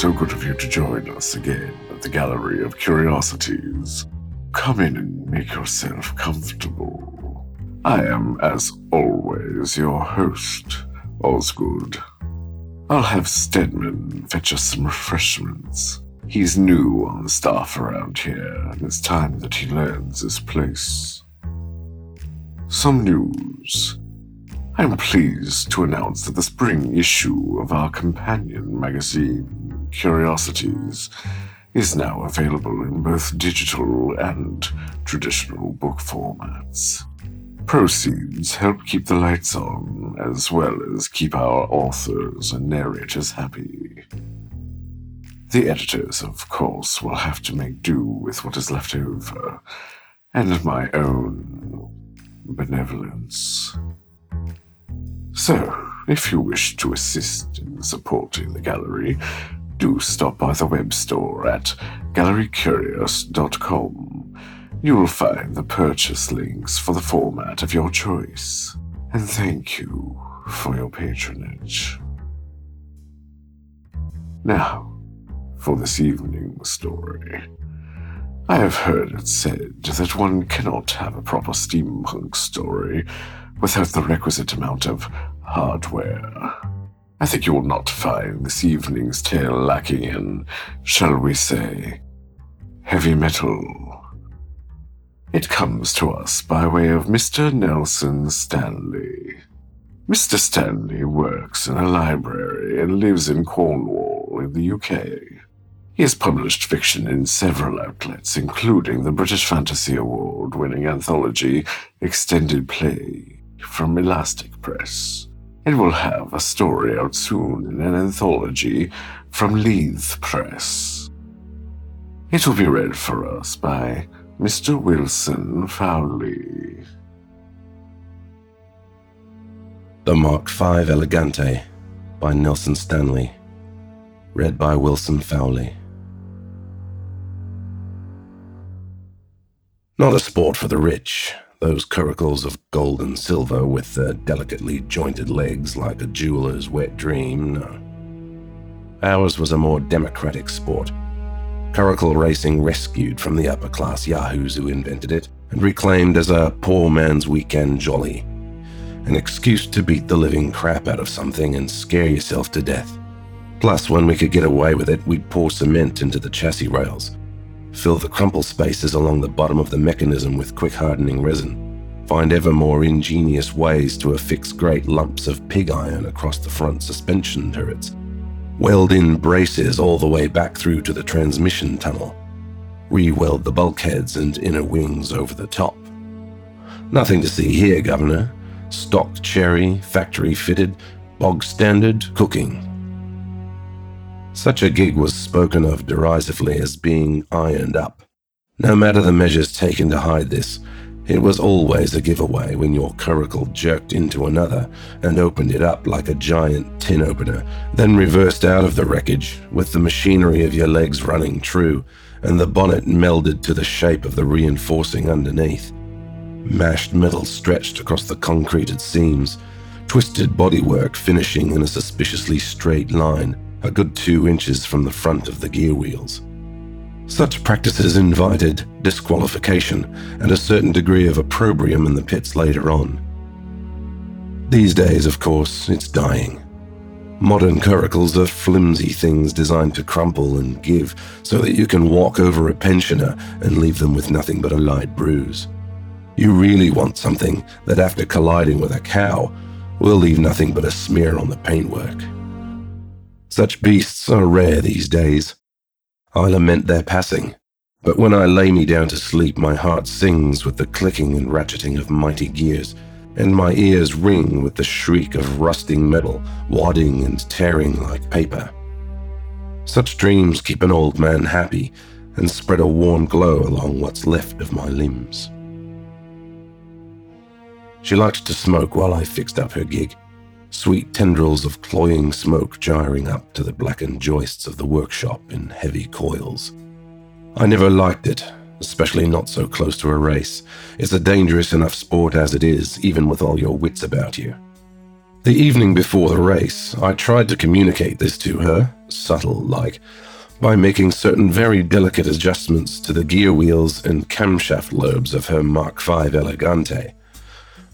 So good of you to join us again at the Gallery of Curiosities. Come in and make yourself comfortable. I am, as always, your host, Osgood. I'll have Stedman fetch us some refreshments. He's new on the staff around here, and it's time that he learns his place. Some news. I'm pleased to announce that the spring issue of our companion magazine, Curiosities, is now available in both digital and traditional book formats. Proceeds help keep the lights on, as well as keep our authors and narrators happy. The editors, of course, will have to make do with what is left over, and my own benevolence. So, if you wish to assist in supporting the gallery, do stop by the web store at gallerycurious.com. You will find the purchase links for the format of your choice. And thank you for your patronage. Now, for this evening's story. I have heard it said that one cannot have a proper steampunk story without the requisite amount of hardware. I think you will not find this evening's tale lacking in, shall we say, heavy metal. It comes to us by way of Mr. Nelson Stanley. Mr. Stanley works in a library and lives in Cornwall in the UK. He has published fiction in several outlets, including the British Fantasy Award winning anthology Extended Play from Elastic Press. It will have a story out soon in an anthology from Leith Press. It will be read for us by Mr. Wilson Fowley. The Mark V Elegante by Nelson Stanley. Read by Wilson Fowley. Not a sport for the rich, those curricles of gold and silver with their delicately jointed legs like a jeweler's wet dream, no. Ours was a more democratic sport. Curricle racing rescued from the upper class yahoos who invented it and reclaimed as a poor man's weekend jolly. An excuse to beat the living crap out of something and scare yourself to death. Plus, when we could get away with it, we'd pour cement into the chassis rails Fill the crumple spaces along the bottom of the mechanism with quick hardening resin. Find ever more ingenious ways to affix great lumps of pig iron across the front suspension turrets. Weld in braces all the way back through to the transmission tunnel. Re-weld the bulkheads and inner wings over the top. Nothing to see here, Governor. Stock cherry, factory fitted, bog standard cooking. Such a gig was spoken of derisively as being ironed up. No matter the measures taken to hide this, it was always a giveaway when your curricle jerked into another and opened it up like a giant tin opener, then reversed out of the wreckage with the machinery of your legs running true and the bonnet melded to the shape of the reinforcing underneath. Mashed metal stretched across the concreted seams, twisted bodywork finishing in a suspiciously straight line a good two inches from the front of the gear wheels. Such practices invited disqualification and a certain degree of opprobrium in the pits later on. These days, of course, it's dying. Modern curricles are flimsy things designed to crumple and give so that you can walk over a pensioner and leave them with nothing but a light bruise. You really want something that, after colliding with a cow, will leave nothing but a smear on the paintwork. Such beasts are rare these days. I lament their passing, but when I lay me down to sleep, my heart sings with the clicking and ratcheting of mighty gears, and my ears ring with the shriek of rusting metal wadding and tearing like paper. Such dreams keep an old man happy and spread a warm glow along what's left of my limbs. She liked to smoke while I fixed up her gig sweet tendrils of cloying smoke gyring up to the blackened joists of the workshop in heavy coils. I never liked it, especially not so close to a race. It's a dangerous enough sport as it is, even with all your wits about you. The evening before the race, I tried to communicate this to her, subtle like, by making certain very delicate adjustments to the gear wheels and camshaft lobes of her Mark V Elegante,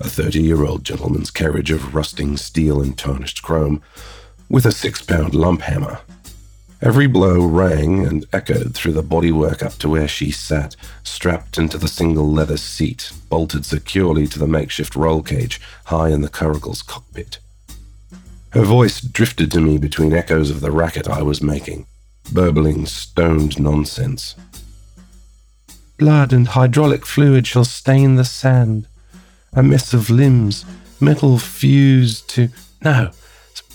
a 30 year old gentleman's carriage of rusting steel and tarnished chrome, with a six pound lump hammer. Every blow rang and echoed through the bodywork up to where she sat, strapped into the single leather seat, bolted securely to the makeshift roll cage high in the curricle's cockpit. Her voice drifted to me between echoes of the racket I was making burbling stoned nonsense. Blood and hydraulic fluid shall stain the sand. A mess of limbs, metal fused to. No,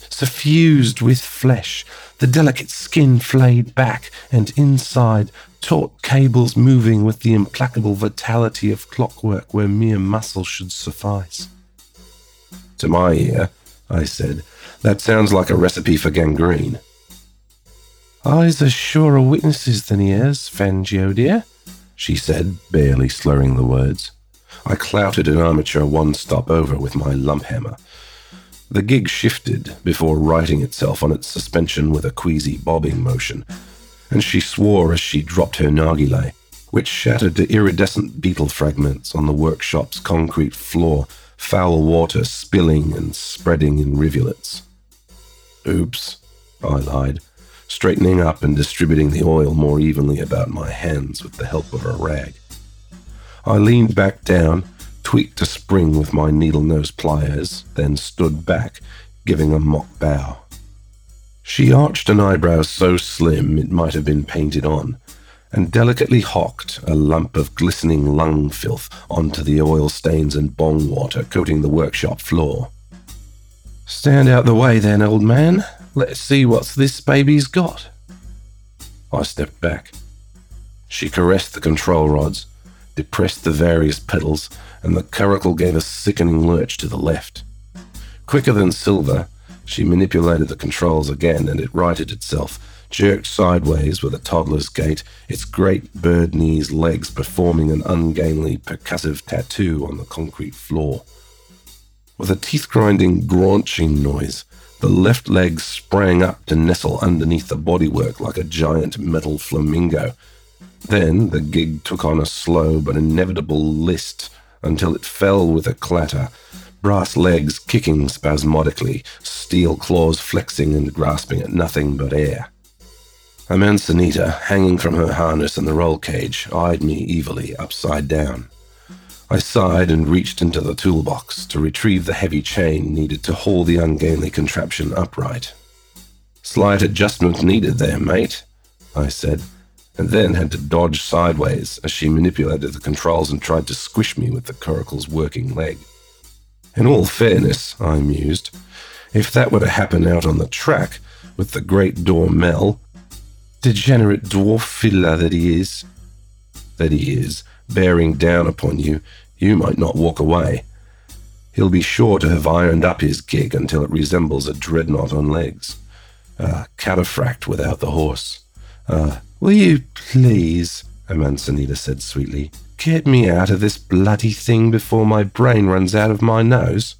suffused with flesh, the delicate skin flayed back, and inside, taut cables moving with the implacable vitality of clockwork where mere muscle should suffice. To my ear, I said, that sounds like a recipe for gangrene. Eyes are surer witnesses than ears, Fangio dear, she said, barely slurring the words. I clouted an armature one stop over with my lump hammer. The gig shifted before righting itself on its suspension with a queasy bobbing motion, and she swore as she dropped her narghileh, which shattered to iridescent beetle fragments on the workshop's concrete floor, foul water spilling and spreading in rivulets. Oops, I lied straightening up and distributing the oil more evenly about my hands with the help of a rag. I leaned back down, tweaked a spring with my needle nose pliers, then stood back, giving a mock bow. She arched an eyebrow so slim it might have been painted on, and delicately hocked a lump of glistening lung filth onto the oil stains and bong water coating the workshop floor. Stand out the way then, old man, Let's see what this baby's got. I stepped back. She caressed the control rods, depressed the various pedals, and the curricle gave a sickening lurch to the left. Quicker than silver, she manipulated the controls again and it righted itself, jerked sideways with a toddler's gait, its great bird knees legs performing an ungainly percussive tattoo on the concrete floor. With a teeth grinding, graunching noise, the left leg sprang up to nestle underneath the bodywork like a giant metal flamingo. Then the gig took on a slow but inevitable list until it fell with a clatter, brass legs kicking spasmodically, steel claws flexing and grasping at nothing but air. A manzanita, hanging from her harness in the roll cage, eyed me evilly upside down. I sighed and reached into the toolbox to retrieve the heavy chain needed to haul the ungainly contraption upright. Slight adjustment needed there, mate, I said, and then had to dodge sideways as she manipulated the controls and tried to squish me with the curricle's working leg. In all fairness, I mused, if that were to happen out on the track, with the great Dormel, degenerate dwarf fiddler that he is, that he is, bearing down upon you, you might not walk away. He'll be sure to have ironed up his gig until it resembles a dreadnought on legs. A cataphract without the horse. Uh, will you please, Amansanita said sweetly, get me out of this bloody thing before my brain runs out of my nose?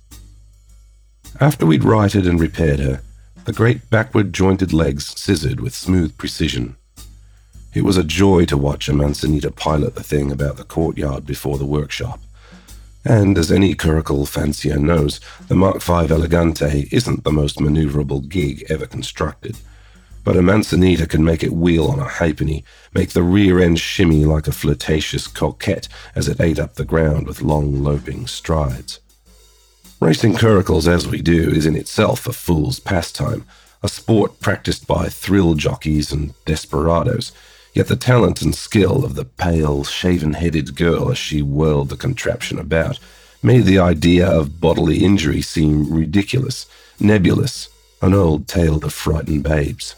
After we'd righted and repaired her, the great backward jointed legs scissored with smooth precision. It was a joy to watch Amansanita pilot the thing about the courtyard before the workshop. And as any curricle fancier knows, the Mark V Elegante isn't the most maneuverable gig ever constructed. But a Manzanita can make it wheel on a halfpenny, make the rear end shimmy like a flirtatious coquette as it ate up the ground with long loping strides. Racing curricles as we do is in itself a fool's pastime, a sport practiced by thrill jockeys and desperados, Yet the talent and skill of the pale, shaven headed girl as she whirled the contraption about made the idea of bodily injury seem ridiculous, nebulous, an old tale to frighten babes.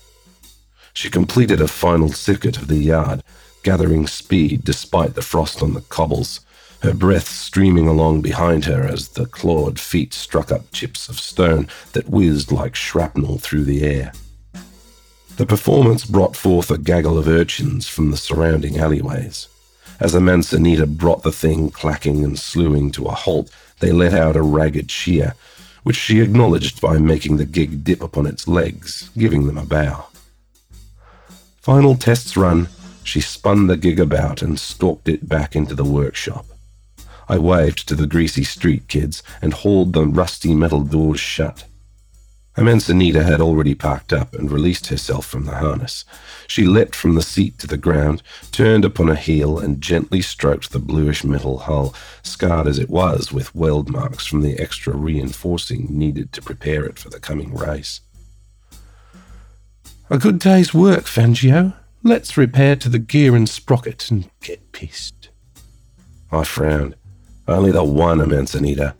She completed a final circuit of the yard, gathering speed despite the frost on the cobbles, her breath streaming along behind her as the clawed feet struck up chips of stone that whizzed like shrapnel through the air. The performance brought forth a gaggle of urchins from the surrounding alleyways. As the manzanita brought the thing clacking and slewing to a halt, they let out a ragged cheer, which she acknowledged by making the gig dip upon its legs, giving them a bow. Final tests run, she spun the gig about and stalked it back into the workshop. I waved to the greasy street kids and hauled the rusty metal doors shut. Amansanita had already parked up and released herself from the harness. She leapt from the seat to the ground, turned upon a heel, and gently stroked the bluish metal hull, scarred as it was with weld marks from the extra reinforcing needed to prepare it for the coming race. A good day's work, Fangio. Let's repair to the gear and sprocket and get pissed. I frowned. Only the one, Amansanita.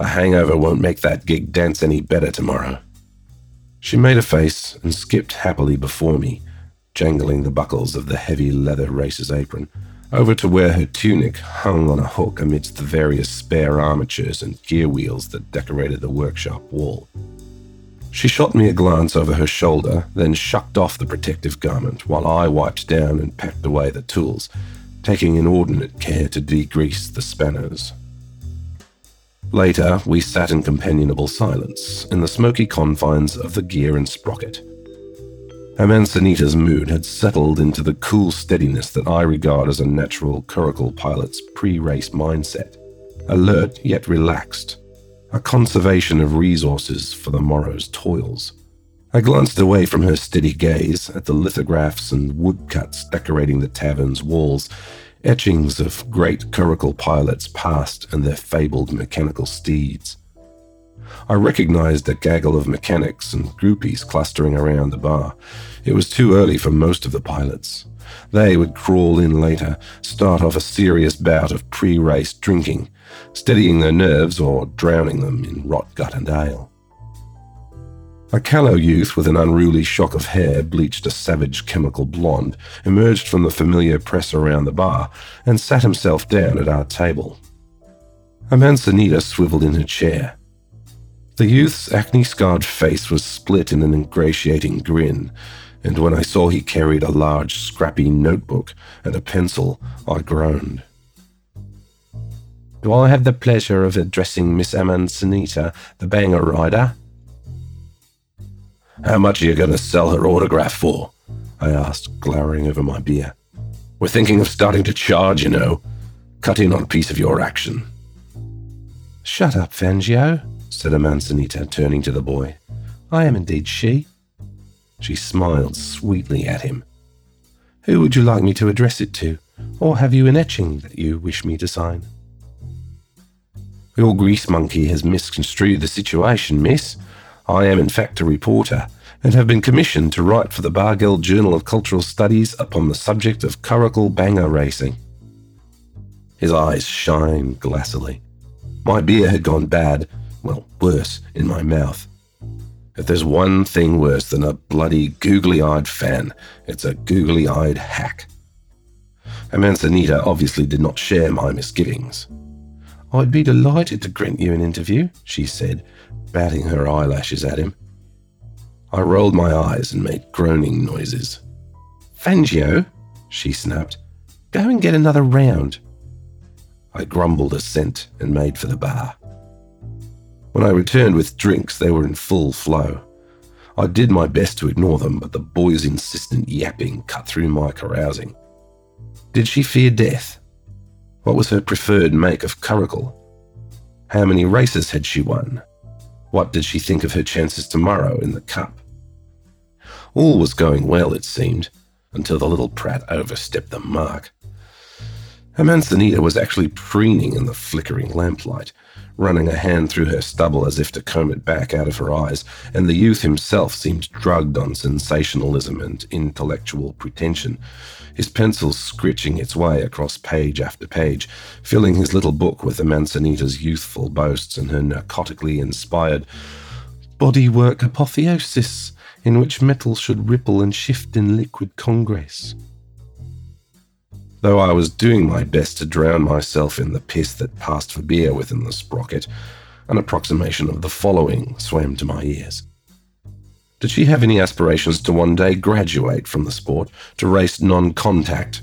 A hangover won't make that gig dance any better tomorrow. She made a face and skipped happily before me, jangling the buckles of the heavy leather racer's apron, over to where her tunic hung on a hook amidst the various spare armatures and gear wheels that decorated the workshop wall. She shot me a glance over her shoulder, then shucked off the protective garment while I wiped down and packed away the tools, taking inordinate care to degrease the spanners. Later, we sat in companionable silence in the smoky confines of the gear and sprocket. Amansanita's mood had settled into the cool steadiness that I regard as a natural curricle pilot's pre race mindset alert yet relaxed, a conservation of resources for the morrow's toils. I glanced away from her steady gaze at the lithographs and woodcuts decorating the tavern's walls etchings of great curricle pilots past and their fabled mechanical steeds. I recognized a gaggle of mechanics and groupies clustering around the bar. It was too early for most of the pilots. They would crawl in later, start off a serious bout of pre race drinking, steadying their nerves or drowning them in rot gut and ale. A callow youth with an unruly shock of hair bleached a savage chemical blonde emerged from the familiar press around the bar and sat himself down at our table. Amansanita swiveled in her chair. The youth's acne scarred face was split in an ingratiating grin, and when I saw he carried a large, scrappy notebook and a pencil, I groaned. Do I have the pleasure of addressing Miss Amansanita, the banger rider? How much are you going to sell her autograph for? I asked, glowering over my beer. We're thinking of starting to charge, you know. Cut in on a piece of your action. Shut up, Fangio, said Amansanita, turning to the boy. I am indeed she. She smiled sweetly at him. Who would you like me to address it to? Or have you an etching that you wish me to sign? Your grease monkey has misconstrued the situation, miss. I am, in fact, a reporter and have been commissioned to write for the Bargeld Journal of Cultural Studies upon the subject of curricle banger racing. His eyes shine glassily. My beer had gone bad, well, worse, in my mouth. If there's one thing worse than a bloody googly eyed fan, it's a googly eyed hack. Amansanita obviously did not share my misgivings. I'd be delighted to grant you an interview, she said, batting her eyelashes at him. I rolled my eyes and made groaning noises. Fangio, she snapped, go and get another round. I grumbled assent and made for the bar. When I returned with drinks, they were in full flow. I did my best to ignore them, but the boy's insistent yapping cut through my carousing. Did she fear death? What was her preferred make of curricle? How many races had she won? What did she think of her chances tomorrow in the Cup? All was going well, it seemed, until the little prat overstepped the mark. Amansanita was actually preening in the flickering lamplight, running a hand through her stubble as if to comb it back out of her eyes, and the youth himself seemed drugged on sensationalism and intellectual pretension, his pencil scritching its way across page after page, filling his little book with Amansanita's youthful boasts and her narcotically inspired bodywork apotheosis, in which metal should ripple and shift in liquid congress. Though I was doing my best to drown myself in the piss that passed for beer within the sprocket, an approximation of the following swam to my ears. Did she have any aspirations to one day graduate from the sport to race non contact?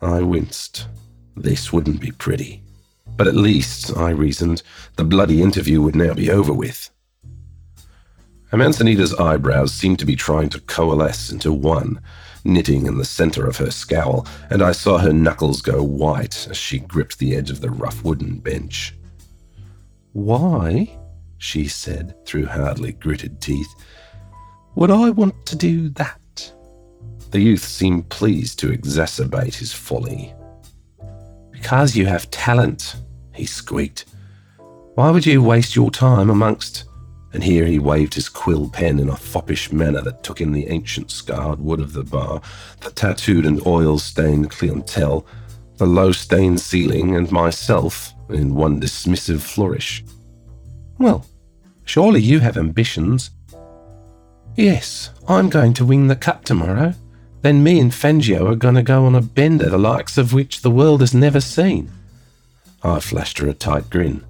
I winced. This wouldn't be pretty. But at least, I reasoned, the bloody interview would now be over with. Amanzanita's eyebrows seemed to be trying to coalesce into one, knitting in the center of her scowl, and I saw her knuckles go white as she gripped the edge of the rough wooden bench. Why, she said through hardly gritted teeth, would I want to do that? The youth seemed pleased to exacerbate his folly. Because you have talent, he squeaked. Why would you waste your time amongst and here he waved his quill pen in a foppish manner that took in the ancient scarred wood of the bar, the tattooed and oil stained clientele, the low stained ceiling, and myself in one dismissive flourish. Well, surely you have ambitions. Yes, I'm going to win the cup tomorrow. Then me and Fangio are going to go on a bender the likes of which the world has never seen. I flashed her a tight grin.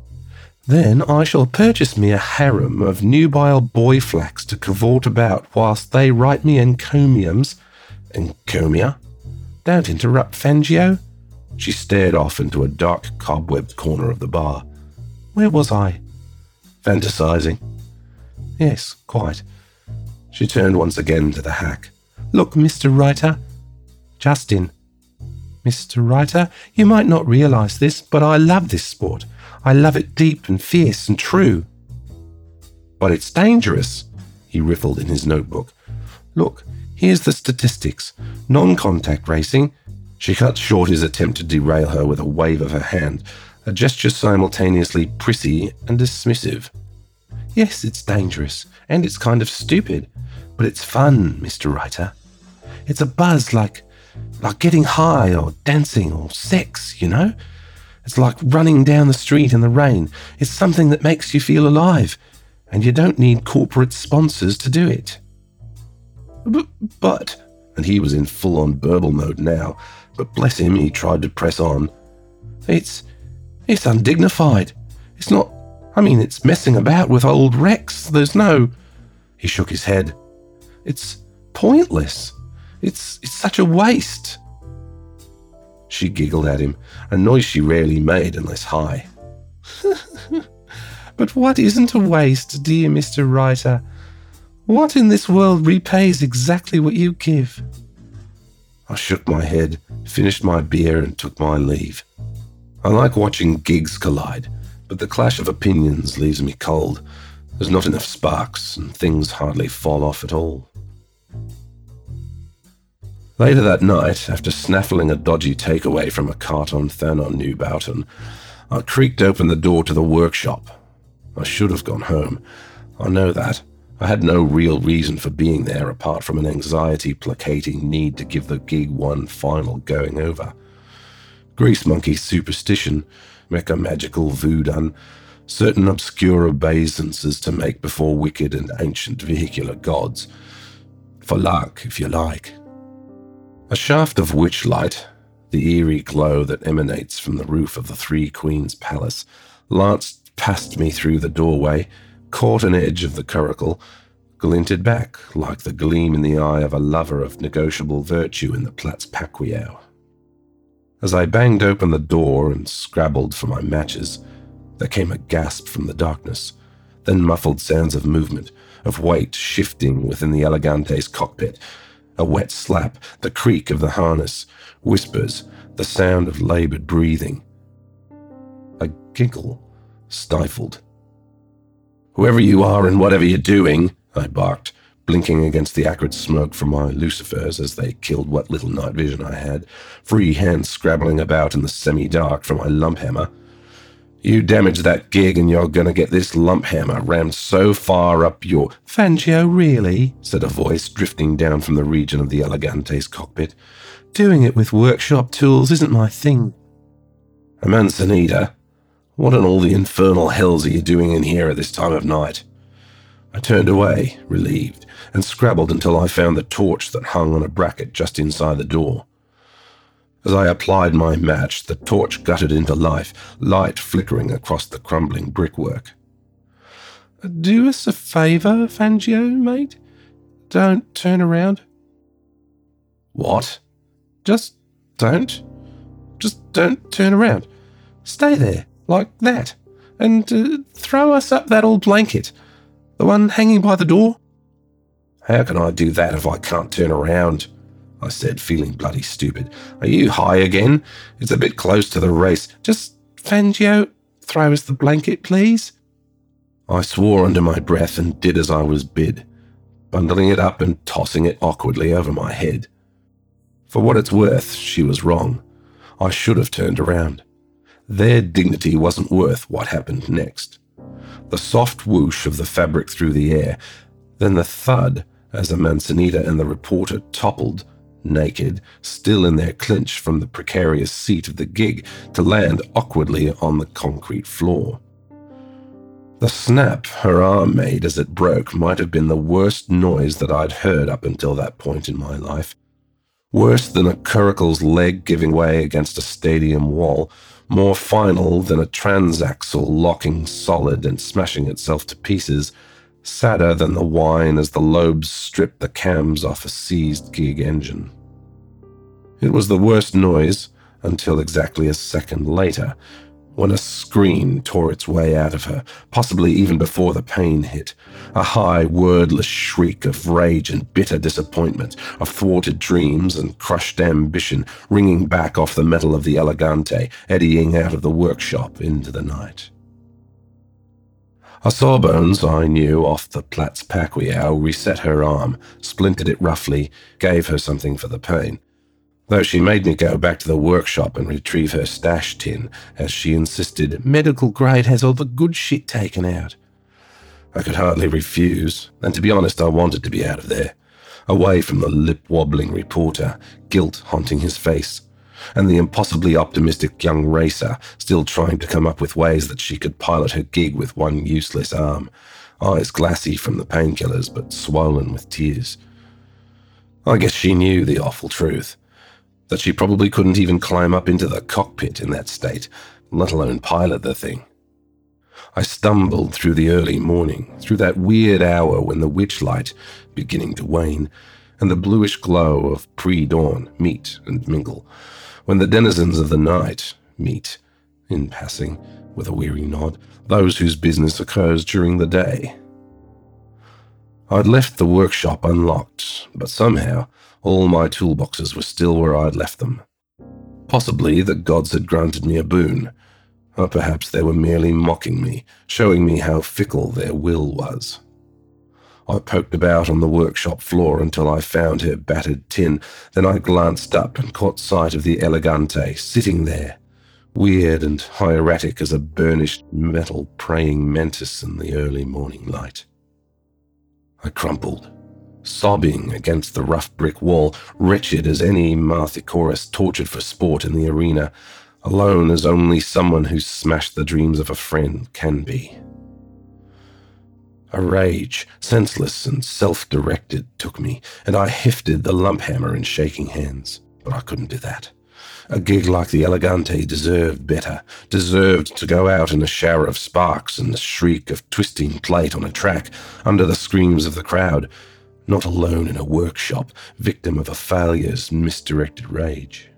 Then I shall purchase me a harem of nubile boy flax to cavort about whilst they write me encomiums. Encomia? Don't interrupt, Fangio. She stared off into a dark, cobwebbed corner of the bar. Where was I? Fantasizing. Yes, quite. She turned once again to the hack. Look, Mr. Writer. Justin. Mr. Writer, you might not realize this, but I love this sport. I love it deep and fierce and true. But it's dangerous, he riffled in his notebook. Look, here's the statistics non contact racing. She cut short his attempt to derail her with a wave of her hand, a gesture simultaneously prissy and dismissive. Yes, it's dangerous, and it's kind of stupid, but it's fun, Mr. Writer. It's a buzz like like getting high or dancing or sex, you know? It's like running down the street in the rain. It's something that makes you feel alive, and you don't need corporate sponsors to do it. But, but and he was in full on burble mode now, but bless him, he tried to press on. It's. it's undignified. It's not. I mean, it's messing about with old wrecks. There's no. He shook his head. It's pointless. It's, it's such a waste. She giggled at him, a noise she rarely made unless high. but what isn't a waste, dear Mr. Writer? What in this world repays exactly what you give? I shook my head, finished my beer, and took my leave. I like watching gigs collide, but the clash of opinions leaves me cold. There's not enough sparks, and things hardly fall off at all. Later that night, after snaffling a dodgy takeaway from a cart on Thanon Newboughton, I creaked open the door to the workshop. I should have gone home. I know that. I had no real reason for being there apart from an anxiety placating need to give the gig one final going over. Grease monkey superstition, mecha magical voodoo, certain obscure obeisances to make before wicked and ancient vehicular gods. For luck, if you like. A shaft of witch light, the eerie glow that emanates from the roof of the Three Queens Palace, lanced past me through the doorway, caught an edge of the curricle, glinted back like the gleam in the eye of a lover of negotiable virtue in the Platz Pacquiao. As I banged open the door and scrabbled for my matches, there came a gasp from the darkness, then muffled sounds of movement, of weight shifting within the Elegante's cockpit, a wet slap, the creak of the harness, whispers, the sound of labored breathing. A giggle, stifled. Whoever you are and whatever you're doing, I barked, blinking against the acrid smoke from my lucifers as they killed what little night vision I had, free hands scrabbling about in the semi dark for my lump hammer. You damage that gig and you're gonna get this lump hammer rammed so far up your. Fangio, really? said a voice drifting down from the region of the Elegante's cockpit. Doing it with workshop tools isn't my thing. Amanzanita, what in all the infernal hells are you doing in here at this time of night? I turned away, relieved, and scrabbled until I found the torch that hung on a bracket just inside the door. As I applied my match, the torch guttered into life, light flickering across the crumbling brickwork. Do us a favour, Fangio, mate. Don't turn around. What? Just don't. Just don't turn around. Stay there. like that, and uh, throw us up that old blanket, the one hanging by the door? How can I do that if I can't turn around? I said, feeling bloody stupid. Are you high again? It's a bit close to the race. Just, Fangio, throw us the blanket, please. I swore under my breath and did as I was bid, bundling it up and tossing it awkwardly over my head. For what it's worth, she was wrong. I should have turned around. Their dignity wasn't worth what happened next. The soft whoosh of the fabric through the air, then the thud as the Manzanita and the reporter toppled, naked, still in their clinch from the precarious seat of the gig, to land awkwardly on the concrete floor. The snap her arm made as it broke might have been the worst noise that I'd heard up until that point in my life. Worse than a curricle's leg giving way against a stadium wall, more final than a transaxle locking solid and smashing itself to pieces, sadder than the whine as the lobes stripped the cams off a seized gig engine. It was the worst noise until exactly a second later, when a scream tore its way out of her, possibly even before the pain hit. A high, wordless shriek of rage and bitter disappointment, of thwarted dreams and crushed ambition, ringing back off the metal of the Elegante, eddying out of the workshop into the night. A sawbones I knew off the Platz Pacquiao reset her arm, splintered it roughly, gave her something for the pain. Though she made me go back to the workshop and retrieve her stash tin, as she insisted medical grade has all the good shit taken out. I could hardly refuse, and to be honest, I wanted to be out of there, away from the lip wobbling reporter, guilt haunting his face, and the impossibly optimistic young racer still trying to come up with ways that she could pilot her gig with one useless arm, ah, eyes glassy from the painkillers but swollen with tears. I guess she knew the awful truth that she probably couldn't even climb up into the cockpit in that state, let alone pilot the thing. I stumbled through the early morning, through that weird hour when the witch light, beginning to wane, and the bluish glow of pre dawn meet and mingle, when the denizens of the night meet, in passing, with a weary nod, those whose business occurs during the day. I'd left the workshop unlocked, but somehow all my toolboxes were still where I'd left them. Possibly the gods had granted me a boon, or perhaps they were merely mocking me, showing me how fickle their will was. I poked about on the workshop floor until I found her battered tin. Then I glanced up and caught sight of the Elegante sitting there, weird and hieratic as a burnished metal praying mantis in the early morning light. I crumpled, sobbing against the rough brick wall, wretched as any Marthicorus tortured for sport in the arena, alone as only someone who smashed the dreams of a friend can be. A rage, senseless and self directed, took me, and I hefted the lump hammer in shaking hands. But I couldn't do that. A gig like the Elegante deserved better, deserved to go out in a shower of sparks and the shriek of twisting plate on a track, under the screams of the crowd, not alone in a workshop, victim of a failure's misdirected rage.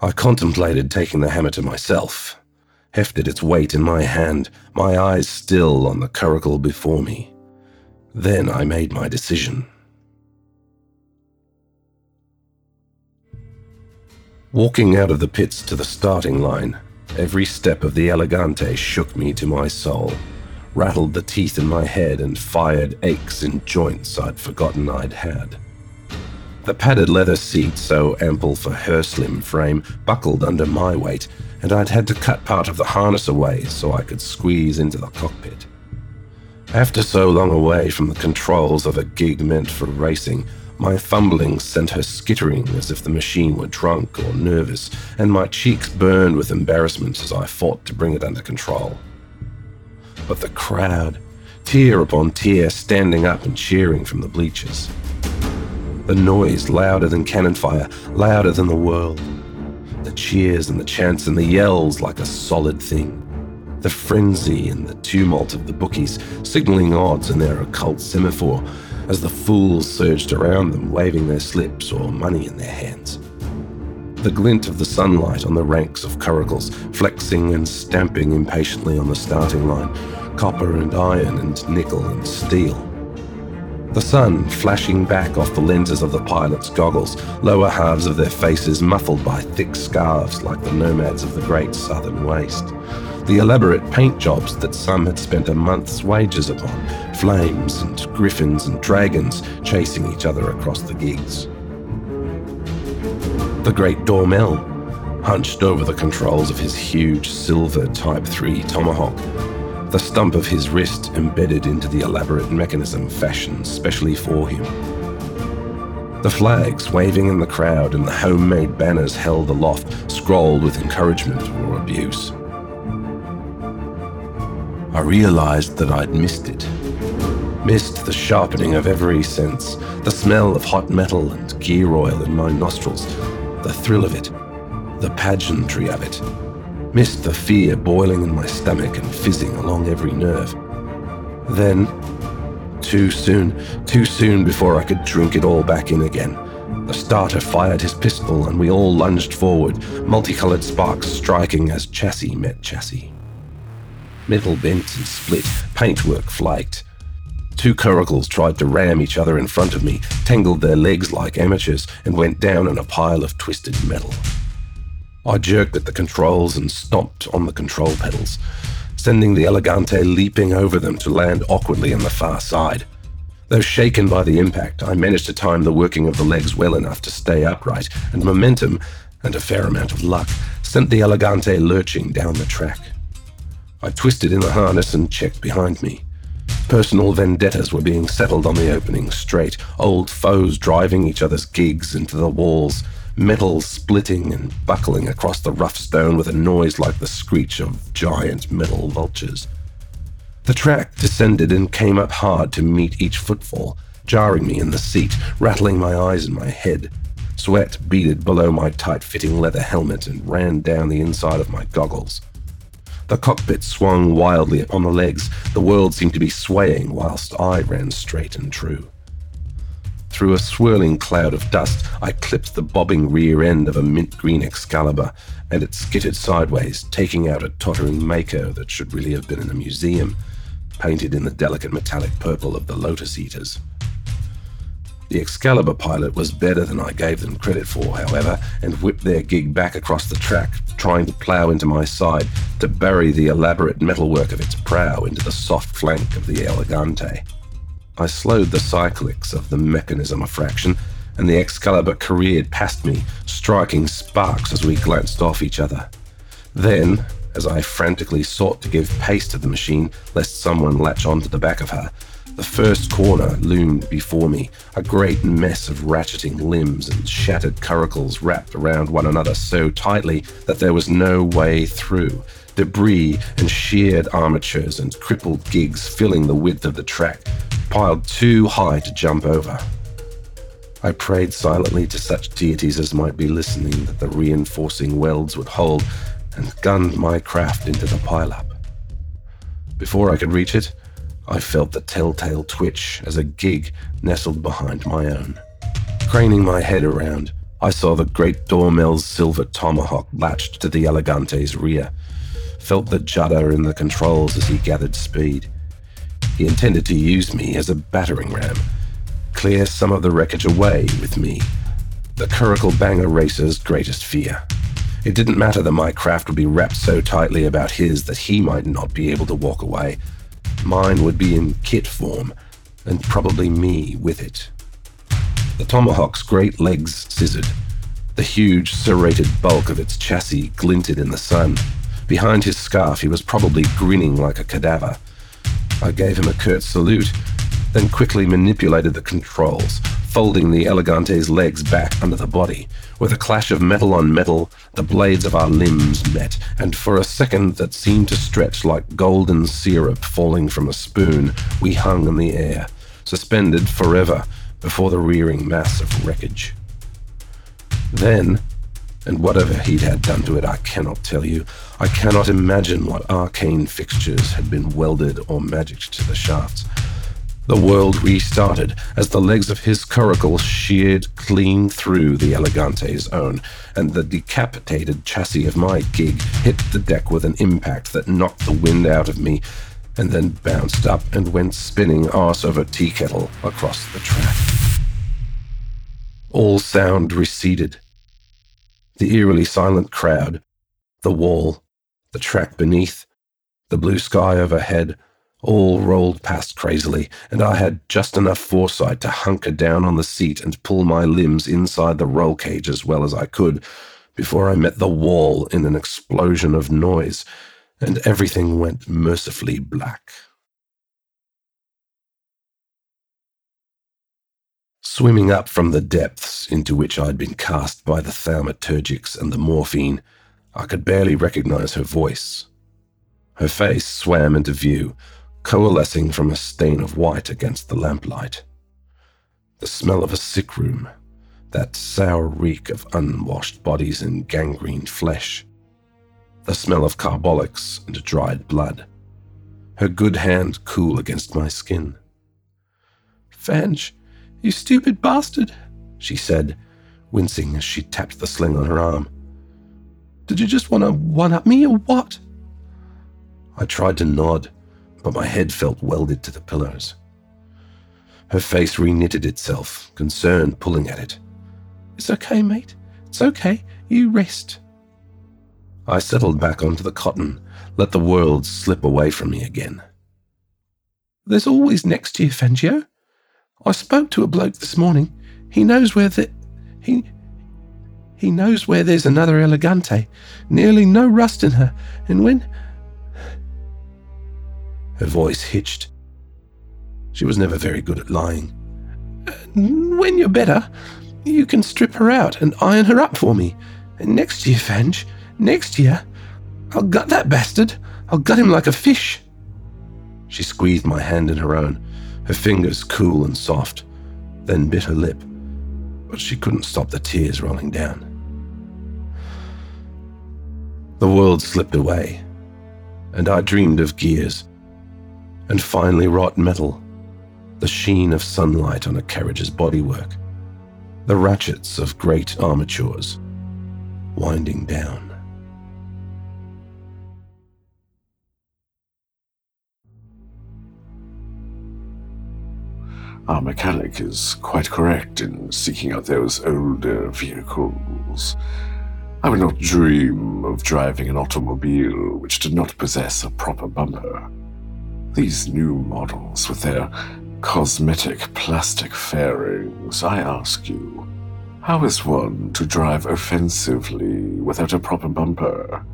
I contemplated taking the hammer to myself, hefted its weight in my hand, my eyes still on the curricle before me. Then I made my decision. Walking out of the pits to the starting line, every step of the Elegante shook me to my soul, rattled the teeth in my head, and fired aches in joints I'd forgotten I'd had. The padded leather seat, so ample for her slim frame, buckled under my weight, and I'd had to cut part of the harness away so I could squeeze into the cockpit. After so long away from the controls of a gig meant for racing, my fumbling sent her skittering as if the machine were drunk or nervous, and my cheeks burned with embarrassment as I fought to bring it under control. But the crowd, tier upon tier, standing up and cheering from the bleachers. The noise louder than cannon fire, louder than the world cheers and the chants and the yells like a solid thing. The frenzy and the tumult of the bookies signaling odds in their occult semaphore as the fools surged around them, waving their slips or money in their hands. The glint of the sunlight on the ranks of curricles, flexing and stamping impatiently on the starting line, copper and iron and nickel and steel. The sun flashing back off the lenses of the pilots' goggles, lower halves of their faces muffled by thick scarves like the nomads of the great southern waste. The elaborate paint jobs that some had spent a month's wages upon, flames and griffins and dragons chasing each other across the gigs. The great Dormel, hunched over the controls of his huge silver Type 3 tomahawk, the stump of his wrist embedded into the elaborate mechanism fashioned specially for him. The flags waving in the crowd and the homemade banners held aloft scrolled with encouragement or abuse. I realized that I'd missed it. Missed the sharpening of every sense, the smell of hot metal and gear oil in my nostrils, the thrill of it, the pageantry of it, missed the fear boiling in my stomach and fizzing along every nerve. Then, too soon, too soon before I could drink it all back in again. The starter fired his pistol and we all lunged forward, multicolored sparks striking as chassis met chassis. Metal bent and split, paintwork flaked. Two curricles tried to ram each other in front of me, tangled their legs like amateurs, and went down in a pile of twisted metal. I jerked at the controls and stomped on the control pedals, sending the Elegante leaping over them to land awkwardly on the far side. Though shaken by the impact, I managed to time the working of the legs well enough to stay upright, and momentum, and a fair amount of luck, sent the Elegante lurching down the track. I twisted in the harness and checked behind me. Personal vendettas were being settled on the opening straight, old foes driving each other's gigs into the walls, metal splitting and buckling across the rough stone with a noise like the screech of giant metal vultures. The track descended and came up hard to meet each footfall, jarring me in the seat, rattling my eyes and my head. Sweat beaded below my tight fitting leather helmet and ran down the inside of my goggles. The cockpit swung wildly upon the legs. The world seemed to be swaying whilst I ran straight and true. Through a swirling cloud of dust, I clipped the bobbing rear end of a mint green Excalibur, and it skittered sideways, taking out a tottering Mako that should really have been in a museum, painted in the delicate metallic purple of the Lotus Eaters. The Excalibur pilot was better than I gave them credit for, however, and whipped their gig back across the track, trying to plough into my side to bury the elaborate metalwork of its prow into the soft flank of the Elegante. I slowed the cyclics of the mechanism a fraction, and the Excalibur careered past me, striking sparks as we glanced off each other. Then, as I frantically sought to give pace to the machine, lest someone latch onto the back of her, the first corner loomed before me, a great mess of ratcheting limbs and shattered curricles wrapped around one another so tightly that there was no way through, debris and sheared armatures and crippled gigs filling the width of the track, piled too high to jump over. I prayed silently to such deities as might be listening that the reinforcing welds would hold and gunned my craft into the pileup. Before I could reach it, I felt the telltale twitch as a gig nestled behind my own. Craning my head around, I saw the great Dormel's silver tomahawk latched to the Elegante's rear, felt the judder in the controls as he gathered speed. He intended to use me as a battering ram, clear some of the wreckage away with me. The curricle banger racer's greatest fear. It didn't matter that my craft would be wrapped so tightly about his that he might not be able to walk away. Mine would be in kit form, and probably me with it. The Tomahawk's great legs scissored. The huge, serrated bulk of its chassis glinted in the sun. Behind his scarf, he was probably grinning like a cadaver. I gave him a curt salute, then quickly manipulated the controls, folding the Elegante's legs back under the body. With a clash of metal on metal, the blades of our limbs met, and for a second that seemed to stretch like golden syrup falling from a spoon, we hung in the air, suspended forever before the rearing mass of wreckage. Then, and whatever he'd had done to it, I cannot tell you. I cannot imagine what arcane fixtures had been welded or magicked to the shafts. The world restarted as the legs of his curricle sheared clean through the Elegante's own, and the decapitated chassis of my gig hit the deck with an impact that knocked the wind out of me, and then bounced up and went spinning arse over tea kettle across the track. All sound receded. The eerily silent crowd, the wall, the track beneath, the blue sky overhead, all rolled past crazily, and I had just enough foresight to hunker down on the seat and pull my limbs inside the roll cage as well as I could before I met the wall in an explosion of noise, and everything went mercifully black. Swimming up from the depths into which I'd been cast by the thaumaturgics and the morphine, I could barely recognize her voice. Her face swam into view, coalescing from a stain of white against the lamplight. The smell of a sick room, that sour reek of unwashed bodies and gangrened flesh. The smell of carbolics and dried blood. Her good hand cool against my skin. Fange, you stupid bastard, she said, wincing as she tapped the sling on her arm. Did you just want to one up me or what? I tried to nod, but my head felt welded to the pillows. Her face reknitted itself, concern pulling at it. It's okay, mate. It's okay. You rest. I settled back onto the cotton, let the world slip away from me again. There's always next year, Fangio. I spoke to a bloke this morning. He knows where the. He. He knows where there's another Elegante. Nearly no rust in her. And when. Her voice hitched. She was never very good at lying. Uh, when you're better, you can strip her out and iron her up for me. And next year, Fange, next year, I'll gut that bastard. I'll gut him like a fish. She squeezed my hand in her own, her fingers cool and soft, then bit her lip, but she couldn't stop the tears rolling down. The world slipped away, and I dreamed of gears and finely wrought metal, the sheen of sunlight on a carriage's bodywork, the ratchets of great armatures winding down. Our mechanic is quite correct in seeking out those older vehicles. I would not dream of driving an automobile which did not possess a proper bumper. These new models with their cosmetic plastic fairings, I ask you, how is one to drive offensively without a proper bumper?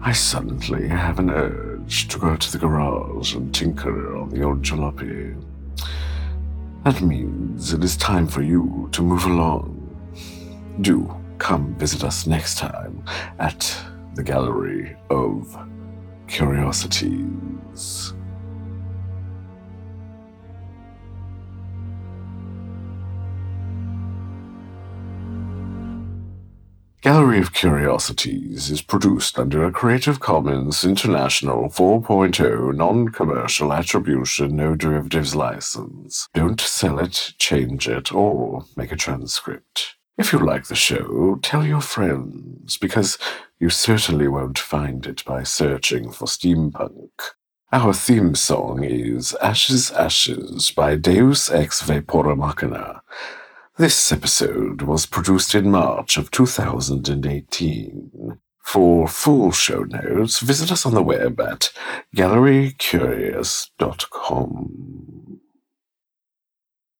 I suddenly have an urge to go to the garage and tinker on the old jalopy. That means it is time for you to move along. Do come visit us next time at the Gallery of Curiosities. Gallery of Curiosities is produced under a Creative Commons International 4.0 non-commercial attribution no derivatives license. Don't sell it, change it, or make a transcript. If you like the show, tell your friends, because you certainly won't find it by searching for steampunk. Our theme song is Ashes Ashes by Deus Ex Vapora Machina. This episode was produced in March of 2018. For full show notes, visit us on the web at gallerycurious.com.